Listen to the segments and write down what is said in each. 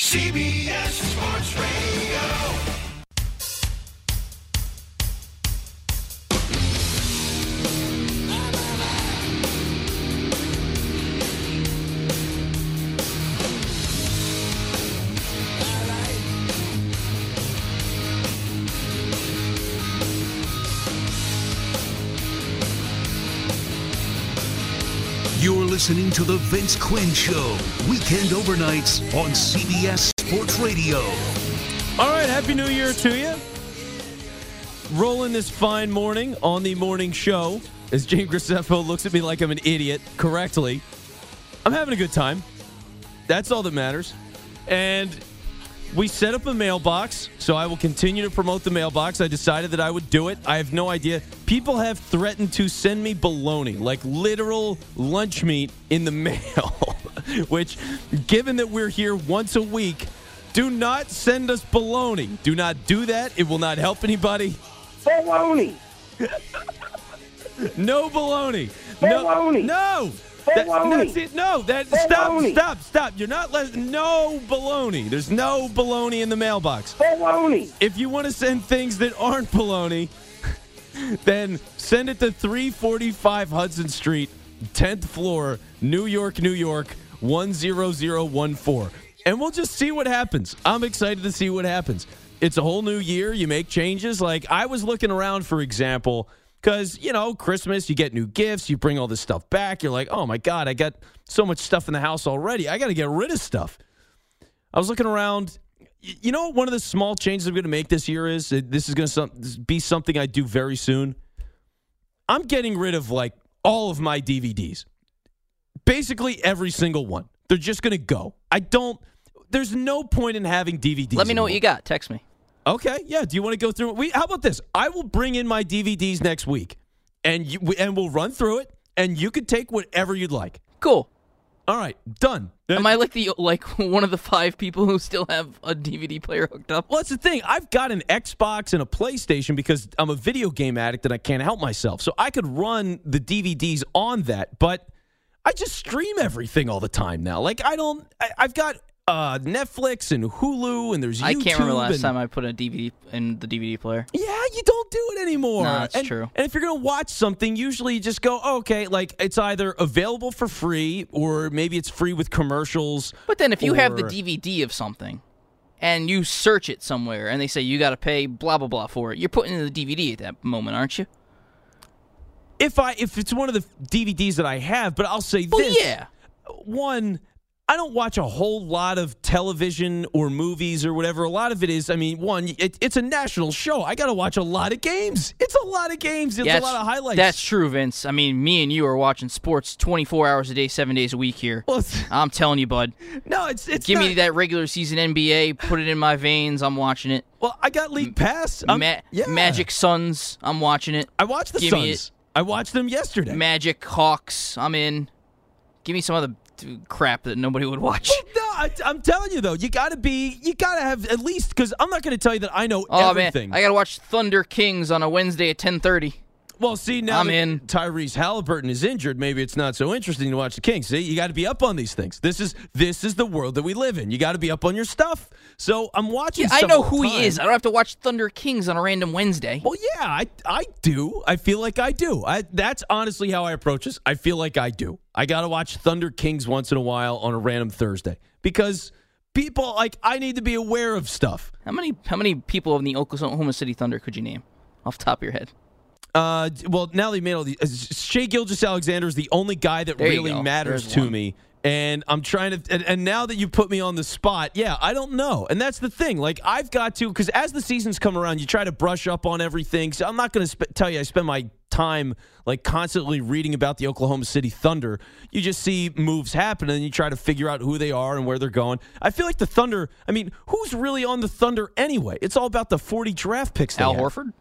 CBS Sports Radio. Listening to The Vince Quinn Show, weekend overnights on CBS Sports Radio. All right, Happy New Year to you. Rolling this fine morning on the morning show as Jane Graceffa looks at me like I'm an idiot correctly. I'm having a good time. That's all that matters. And we set up a mailbox, so I will continue to promote the mailbox. I decided that I would do it. I have no idea. People have threatened to send me bologna, like literal lunch meat in the mail, which, given that we're here once a week, do not send us bologna. Do not do that. It will not help anybody. Baloney. No baloney. No. Baloney. No. That- that's it. No. That stop. Stop. Stop. You're not. Les- no baloney. There's no baloney in the mailbox. Baloney. If you want to send things that aren't baloney, then send it to 345 Hudson Street, 10th floor, New York, New York, 10014. And we'll just see what happens. I'm excited to see what happens. It's a whole new year. You make changes. Like I was looking around, for example, because, you know, Christmas, you get new gifts, you bring all this stuff back. You're like, oh my God, I got so much stuff in the house already. I got to get rid of stuff. I was looking around. You know, what one of the small changes I'm going to make this year is this is going to be something I do very soon. I'm getting rid of like all of my DVDs, basically every single one. They're just going to go. I don't. There's no point in having DVDs. Let me know what you got. Text me. Okay, yeah. Do you want to go through? We how about this? I will bring in my DVDs next week, and you and we'll run through it, and you can take whatever you'd like. Cool. All right, done. Am I like the like one of the five people who still have a DVD player hooked up? Well, that's the thing. I've got an Xbox and a PlayStation because I'm a video game addict and I can't help myself. So I could run the DVDs on that, but I just stream everything all the time now. Like I don't. I, I've got uh, Netflix and Hulu, and there's YouTube. I can't remember last and- time I put a DVD in the DVD player. Yeah, you don't do it anymore. No, that's and, true. And if you're gonna watch something, usually you just go, oh, okay, like it's either available for free or maybe it's free with commercials. But then if you have the DVD of something and you search it somewhere and they say you got to pay blah blah blah for it, you're putting in the DVD at that moment, aren't you? if I if it's one of the DVDs that I have, but I'll say Well, this. yeah. One, I don't watch a whole lot of television or movies or whatever. A lot of it is, I mean, one, it, it's a national show. I got to watch a lot of games. It's a lot of games. It's Yeah, a lot of highlights. That's true, Vince. I mean, me and you are watching sports 24 hours a day, seven days a week here. Well, I'm telling you, bud. no, it's it's Give not, me that regular season NBA, put it in my veins. I'm watching it. Well, I got League Pass. Ma- yeah. Magic Suns, I'm watching it. I watched the Give Suns. I watched them yesterday. Magic Hawks, I'm in. Give me some other crap that nobody would watch. no, I, I'm telling you though, you got to be, you got to have at least because I'm not to tell you that I know Oh everything. man, I gotta watch Thunder Kings on a Wednesday at 10:30. Well, see now I'm in. Tyrese Haliburton is injured. Maybe it's not so interesting to watch the Kings. See, you got to be up on these things. This is this is the world that we live in. You got to be up on your stuff. So I'm watching. I know who the he is. I don't have to watch Thunder Kings on a random Wednesday. Well, yeah, I I do. I feel like I do. I that's honestly how I approach this. I feel like I do. I got to watch Thunder Kings once in a while on a random Thursday because people like I need to be aware of stuff. How many how many people in the Oklahoma City Thunder could you name off the top of your head? Uh, well, now they made all these. Uh, Shai Gilgeous Alexander is the only guy that There really matters There's to one. me. And I'm trying to, and, and now that you put me on the spot, yeah, I don't know. And that's the thing. Like, I've got to, because as the seasons come around, you try to brush up on everything. So I'm not going to sp- tell you I spend my time, like, constantly reading about the Oklahoma City Thunder. You just see moves happen and you try to figure out who they are and where they're going. I feel like the Thunder, I mean, who's really on the Thunder anyway? It's all about the 40 draft picks. Al have. Horford.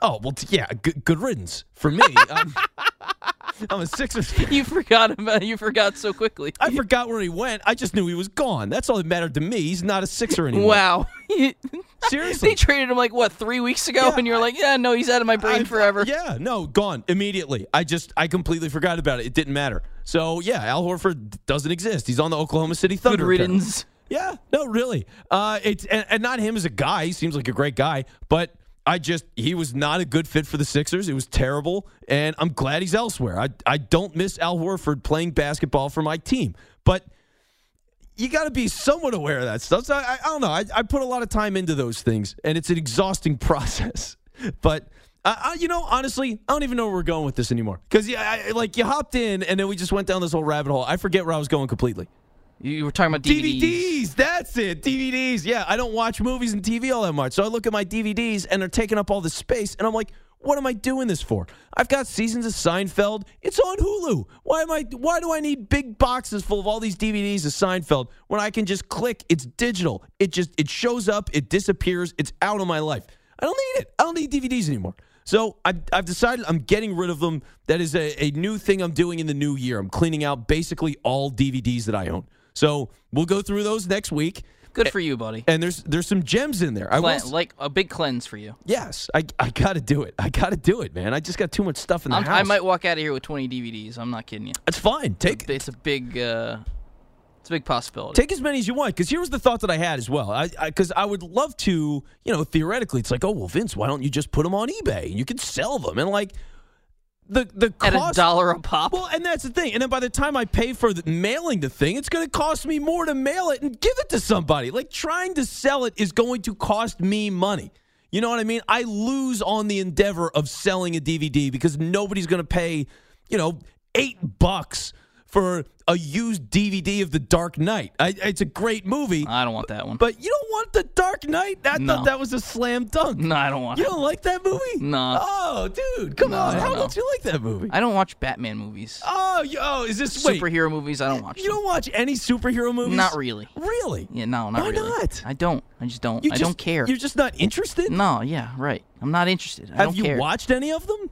Oh well, yeah, good, good riddance for me. I'm, I'm a Sixers. fan. You forgot about you forgot so quickly. I forgot where he went. I just knew he was gone. That's all that mattered to me. He's not a Sixer anymore. Wow. seriously. they traded him like what three weeks ago, Yeah, and you're like, yeah, no, he's out of my brain I- forever. Yeah, no, gone immediately. I just I completely forgot about it. It didn't matter. So yeah, Al Horford doesn't exist. He's on the Oklahoma City Thunder. Good riddance. Yeah, no, really. Uh, it's and, and not him as a guy. He seems like a great guy, but I just he was not a good fit for the Sixers. It was terrible, and I'm glad he's elsewhere. I I don't miss Al Horford playing basketball for my team, but you got to be somewhat aware of that stuff. So I, I don't know. I, I put a lot of time into those things, and it's an exhausting process. But I, you know, honestly, I don't even know where we're going with this anymore. Because yeah, like you hopped in, and then we just went down this whole rabbit hole. I forget where I was going completely. You were talking about DVDs. DVDs. That's it. DVDs. Yeah, I don't watch movies and TV all that much. So I look at my DVDs and they're taking up all this space. And I'm like, what am I doing this for? I've got seasons of Seinfeld. It's on Hulu. Why am I why do I need big boxes full of all these DVDs of Seinfeld when I can just click, it's digital. It just it shows up, it disappears, it's out of my life. I don't need it. I don't need DVDs anymore. So I, I've decided I'm getting rid of them. That is a, a new thing I'm doing in the new year. I'm cleaning out basically all DVDs that I own. So we'll go through those next week. Good for you, buddy. And there's there's some gems in there. I Cle- will, like a big cleanse for you. yes, I I got to do it. I got to do it, man. I just got too much stuff in the I'm, house. I might walk out of here with 20 DVDs. I'm not kidding you. It's fine. Take It's a big, uh, it's a big possibility. take as many as you want. Because here was the thought that I had as well. I because I, would love to, you know, theoretically, it's like, oh well, Vince, why don't you just put them on eBay and you can sell them and like the the At a dollar a pop. Well, and that's the thing. And then by the time I pay for the, mailing the thing, it's going to cost me more to mail it and give it to somebody. Like trying to sell it is going to cost me money. You know what I mean? I lose on the endeavor of selling a DVD because nobody's going to pay, you know, eight bucks for a used DVD of The Dark Knight. I, it's a great movie, I don't want that one. but you don't want The Dark Knight. I No. thought that was a slam dunk. no, I don't want. You it. don't like that movie? No. Oh, dude, come No, on. How no. much you like that movie? I don't watch Batman movies. Oh, you- oh, is this wait? Superhero movies. I don't watch. You them. don't watch any superhero movies? Not really. Really? Yeah, no, not Why really. not? I don't. I just don't. You I just- don't care. You're just not interested. No, yeah, right. I'm not interested. I Have don't you care. watched any of them?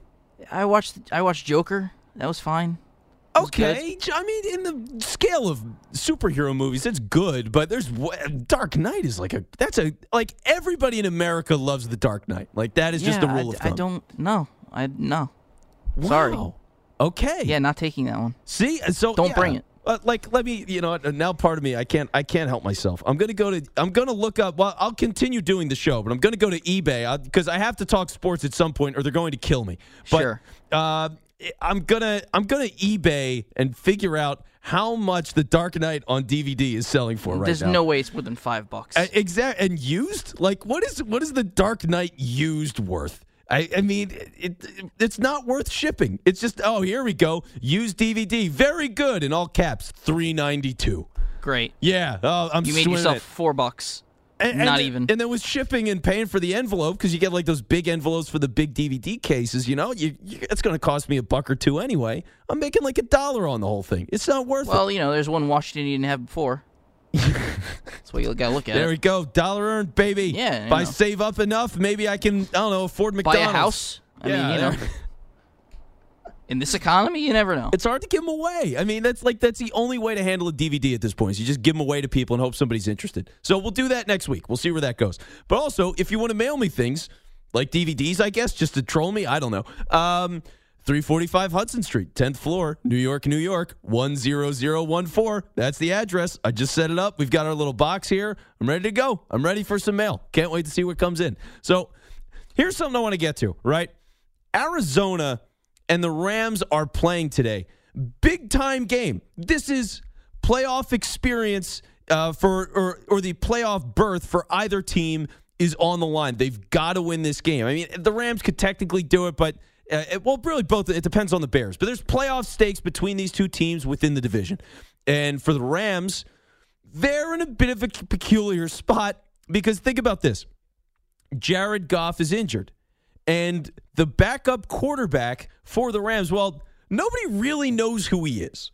I watched. I watched Joker. That was fine. Okay, I mean, in the scale of superhero movies, it's good, but there's Dark Knight is like a that's a like everybody in America loves the Dark Knight. Like that is just the rule I, of thumb. I don't. No, I no. Wow. Sorry. Okay. Yeah, not taking that one. See, so Don't yeah. bring it. Uh, like, let me, you know, now part of me, I can't, I can't help myself. I'm gonna go to, I'm gonna look up. Well, I'll continue doing the show, but I'm gonna go to eBay because I have to talk sports at some point, or they're going to kill me. But, Sure. Uh, I'm gonna, I'm gonna eBay and figure out how much the Dark Knight on DVD is selling for right now. There's now. no way it's more than five bucks. Exact and used. Like, what is, what is the Dark Knight used worth? I, I mean, it, it it's not worth shipping. It's just oh here we go used DVD very good in all caps three ninety two. Great. Yeah, oh, I'm You made yourself it. four bucks. And, not and, even. And then with shipping and paying for the envelope because you get like those big envelopes for the big DVD cases. You know, you, you it's going to cost me a buck or two anyway. I'm making like a dollar on the whole thing. It's not worth it. Well, you know, there's one Washington you didn't have before. That's what you gotta look at. There we go, dollar earned, baby. Yeah, If I save up enough, maybe I can. I don't know, afford Buy McDonald's. a house. I Yeah, mean, you know, in this economy, you never know. It's hard to give them away. I mean, that's like that's the only way to handle a DVD at this point. Is you just give them away to people and hope somebody's interested. So we'll do that next week. We'll see where that goes. But also, if you want to mail me things like DVDs, I guess just to troll me, I don't know. Um, 345 Hudson Street, 10th floor, New York, New York, 10014. That's the address. I just set it up. We've got our little box here. I'm ready to go. I'm ready for some mail. Can't wait to see what comes in. So here's something I want to get to, right? Arizona and the Rams are playing today. Big time game. This is playoff experience uh, for or or the playoff berth for either team is on the line. They've got to win this game. I mean, the Rams could technically do it, but uh, it, well, really both. It depends on the Bears. But there's playoff stakes between these two teams within the division, and for the Rams, they're in a bit of a peculiar spot because think about this: Jared Goff is injured. And the backup quarterback for the Rams, well, nobody really knows who he is.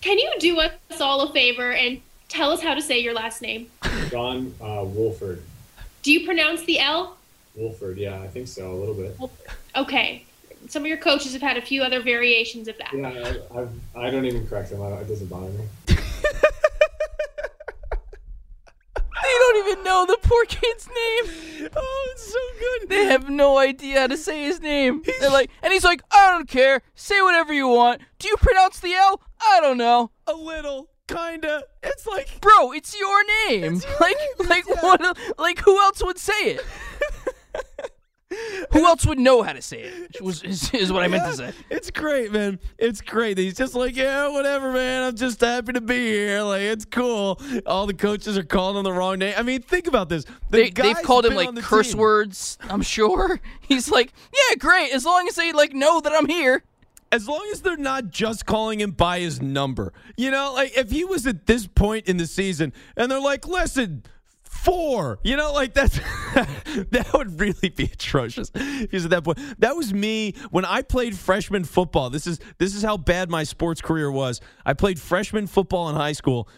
Can you do us all a favor and tell us how to say your last name? John uh, Wolford. Do you pronounce the L? Wolford, yeah, I think so, a little bit. Okay. Some of your coaches have had a few other variations of that. Yeah, I, I've, I don't even correct them. It doesn't bother me. They don't even know the poor kid's name. Oh, it's so good. They have no idea how to say his name. They're like, and he's like, I don't care. Say whatever you want. Do you pronounce the L? I don't know. A little. kinda. It's like Bro, it's your name. like, like what? Like who else would say it? who else would know how to say it? Was is, is what I meant to say. It's great, man. It's great. He's just like, yeah, whatever, man. I'm just happy to be here. Like, it's cool. All the coaches are calling him the wrong name. I mean, think about this. The They, they've called him like curse team. words. I'm sure. He's like, yeah, great. As long as they like know that I'm here. As long as they're not just calling him by his number. You know, like if he was at this point in the season and they're like, listen, four, you know, like that's that would really be atrocious. If he's at that point. That was me when I played freshman football. This is this is how bad my sports career was. I played freshman football in high school.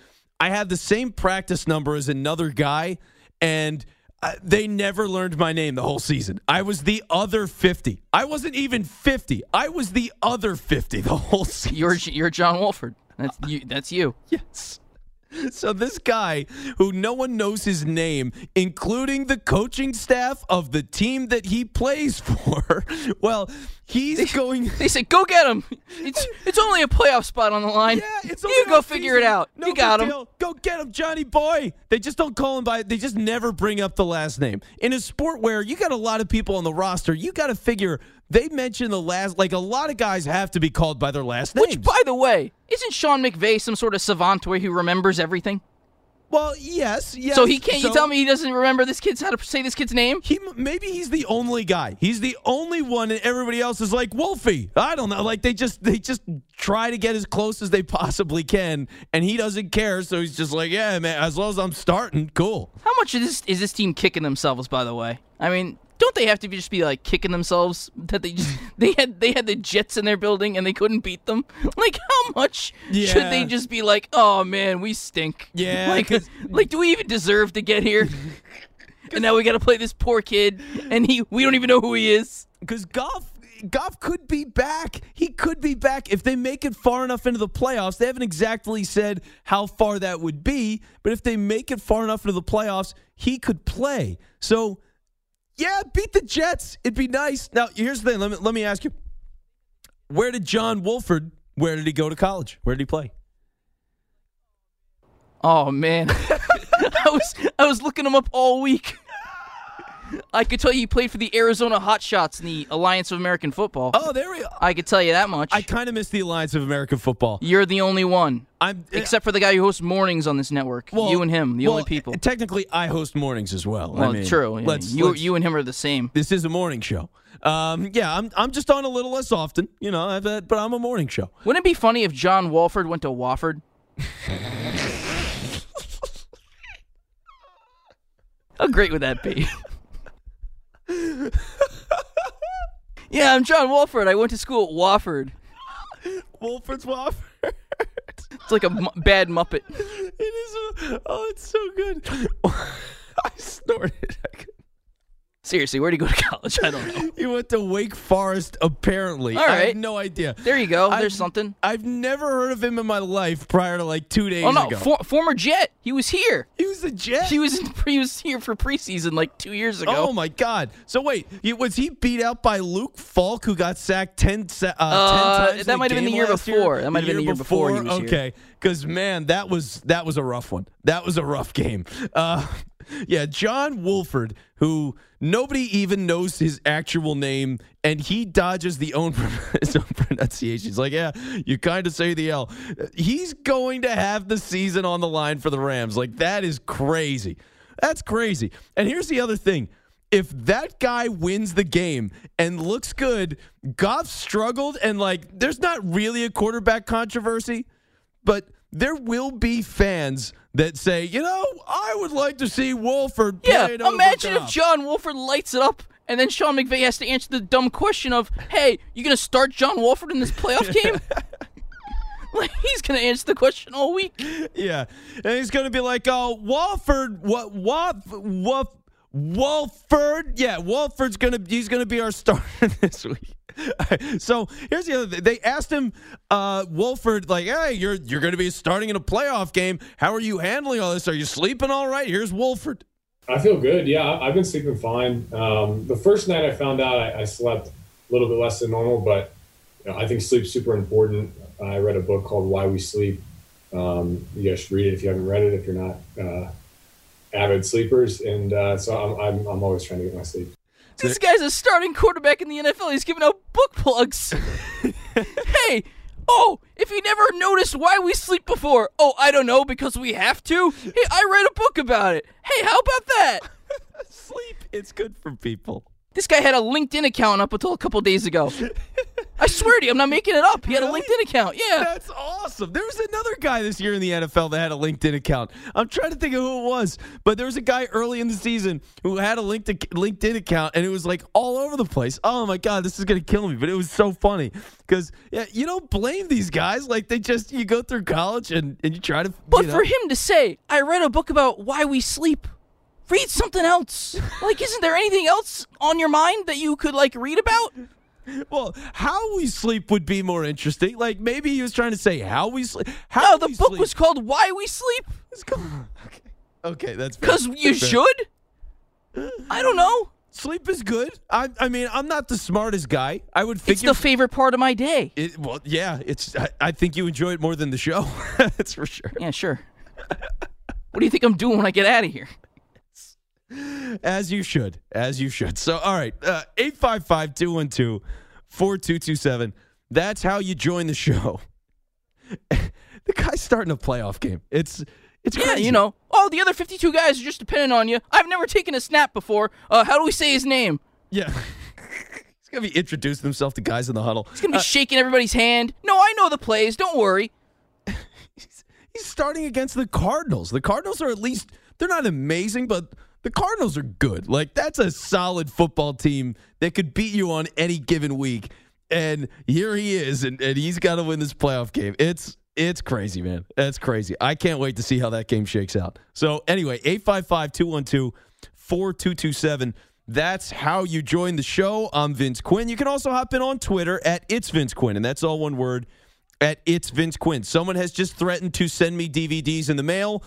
I had the same practice number as another guy, and uh, they never learned my name the whole season. I was the other 50. I wasn't even 50. I was the other 50 the whole season. You're you're John Wolford. That's you. That's you. Yes. So this guy who no one knows his name, including the coaching staff of the team that he plays for, well, he's going They say, go get him. It's it's only a playoff spot on the line. Yeah, it's you go figure it out. No you got him. deal. Go get him, Johnny boy. They just don't call him by. They just never bring up the last name. In a sport where you got a lot of people on the roster, you got to figure they mention the last. Like a lot of guys have to be called by their last names. Which, by the way, isn't Sean McVay some sort of savant where he remembers everything? well, yes, yes. So he can't. So you tell me he doesn't remember this kid's how to say this kid's name? He maybe he's the only guy. He's the only one, and everybody else is like Wolfie. I don't know. Like they just they just try to get as close as they possibly can, and he doesn't care. So he's just like, yeah, man. As long as I'm starting, cool. How much is this is this team kicking themselves? By the way, I mean, don't they have to be just be like kicking themselves that they just they had they had the Jets in their building and they couldn't beat them? Like how much should they just be like, oh man, we stink? Yeah, like 'cause- like do we even deserve to get here? and now we got to play this poor kid, and he we don't even know who he is. because Goff Goff could be back. He could be back if they make it far enough into the playoffs. They haven't exactly said how far that would be, but if they make it far enough into the playoffs, he could play. So, yeah, beat the Jets. It'd be nice. Now, here's the thing. Let me let me ask you: Where did John Wolford? Where did he go to college? Where did he play? Oh man, I was I was looking him up all week. I could tell you he played for the Arizona Hotshots in the Alliance of American Football. Oh, there we. Are. I could tell you that much. I kind of miss the Alliance of American Football. You're the only one, I'm except for the guy who hosts mornings on this network. Well, you and him, the well, only people. Technically, I host mornings as well. I well, mean, true. Let's, you let's- you and him are the same. this is a morning show. Um, yeah, I'm I'm just on a little less often, you know, I've, uh, but I'm a morning show. Wouldn't it be funny if John Walford went to Wofford? How great would that be? Yeah, I'm John Walford. I went to school at Wofford. Wolford's Wofford. It's like a mu- bad Muppet. it is. A, oh, it's so good. I snorted. I could- Seriously, where did he go to college? I don't know. He went to Wake Forest, apparently. All I have no idea. There you go. I've- There's something. I've never heard of him in my life prior to like two days Oh no, ago. for, former Jet. He was here. he was a jet. He was in, he was here for preseason like two years ago. Oh my God! So wait, he, was he beat out by Luke Falk, who got sacked ten, sa- uh, Uh, 10 times? that might have been the year before. That might have been the year before he was here. okay, because man, that was that was a rough one. That was a rough game. Uh, yeah, John Wolford, who nobody even knows his actual name, and he dodges the own his own pronunciation. He's like, yeah, you kind of say the L. He's going to have the season on the line for the Rams. Like that is crazy. That's crazy. And here's the other thing. If that guy wins the game and looks good, Goff struggled and like there's not really a quarterback controversy, but there will be fans that say, you know, I would like to see Wolford yeah, imagine if John Wolford lights it up, and then Sean McVay has to answer the dumb question of, "Hey, you gonna start John Wolford in this playoff game?" like he's gonna answer the question all week. Yeah, and he's going to be like, "Oh, Wolford, what, what, what, Walford? Yeah, Walford's to he's to be our starter this week." so here's the other thing. They asked him, uh, Wolford, like, "Hey, you're you're to be starting in a playoff game. How are you handling all this? Are you sleeping all right?" Here's Wolford. I feel good. Yeah, I've been sleeping fine. Um, the first night I found out, I, I slept a little bit less than normal, but you know, I think sleep's super important. I read a book called Why We Sleep, Um, you guys should read it if you haven't read it. If you're not uh, avid sleepers, and uh, so I'm, I'm I'm always trying to get my sleep. This guy's a starting quarterback in the NFL. He's giving out book plugs. hey, oh, if you never noticed why we sleep before, oh, I don't know, because we have to. Hey, I read a book about it. Hey, how about that? Sleep, it's good for people. This guy had a LinkedIn account up until a couple days ago. I swear to you, I'm not making it up. He had a LinkedIn account. Yeah. That's awesome. There was another guy this year in the NFL that had a LinkedIn account. I'm trying to think of who it was, but there was a guy early in the season who had a LinkedIn LinkedIn account, and it was like all over the place. Oh my god, this is gonna kill me! But it was so funny because yeah, you don't blame these guys. Like they just you go through college and, and you try to. But know. for him to say, I read a book about why we sleep, read something else. like, isn't there anything else on your mind that you could, like, read about? Well, how we sleep would be more interesting. Like maybe he was trying to say how we sleep. How No, the book sleep. was called Why We Sleep. Okay, okay, that's. Because you That's should? I don't know. Sleep is good. I, I mean, I'm not the smartest guy. I would It's the favorite part of my day. it, well, yeah, it's. I, I think you enjoy it more than the show. That's for sure. Yeah, sure. what do you think I'm doing when I get out of here? As you should. As you should. So, all right. uh, 855 212 4227. That's how you join the show. the guy's starting a playoff game. It's. It's Yeah, crazy. you know. all the other 52 guys are just depending on you. I've never taken a snap before. Uh, how do we say his name? Yeah. He's going to be introducing himself to guys in the huddle. He's going to be shaking everybody's hand. No, I know the plays. Don't worry. He's starting against the Cardinals. The Cardinals are at least they're not amazing, but the Cardinals are good. Like that's a solid football team that could beat you on any given week. And here he is, and, and he's got to win this playoff game. It's it's crazy, man. That's crazy. I can't wait to see how that game shakes out. So anyway, 855-212-4227. That's how you join the show. I'm Vince Quinn. You can also hop in on Twitter at It's Vince Quinn, and that's all one word at It's Vince Quinn. Someone has just threatened to send me DVDs in the mail.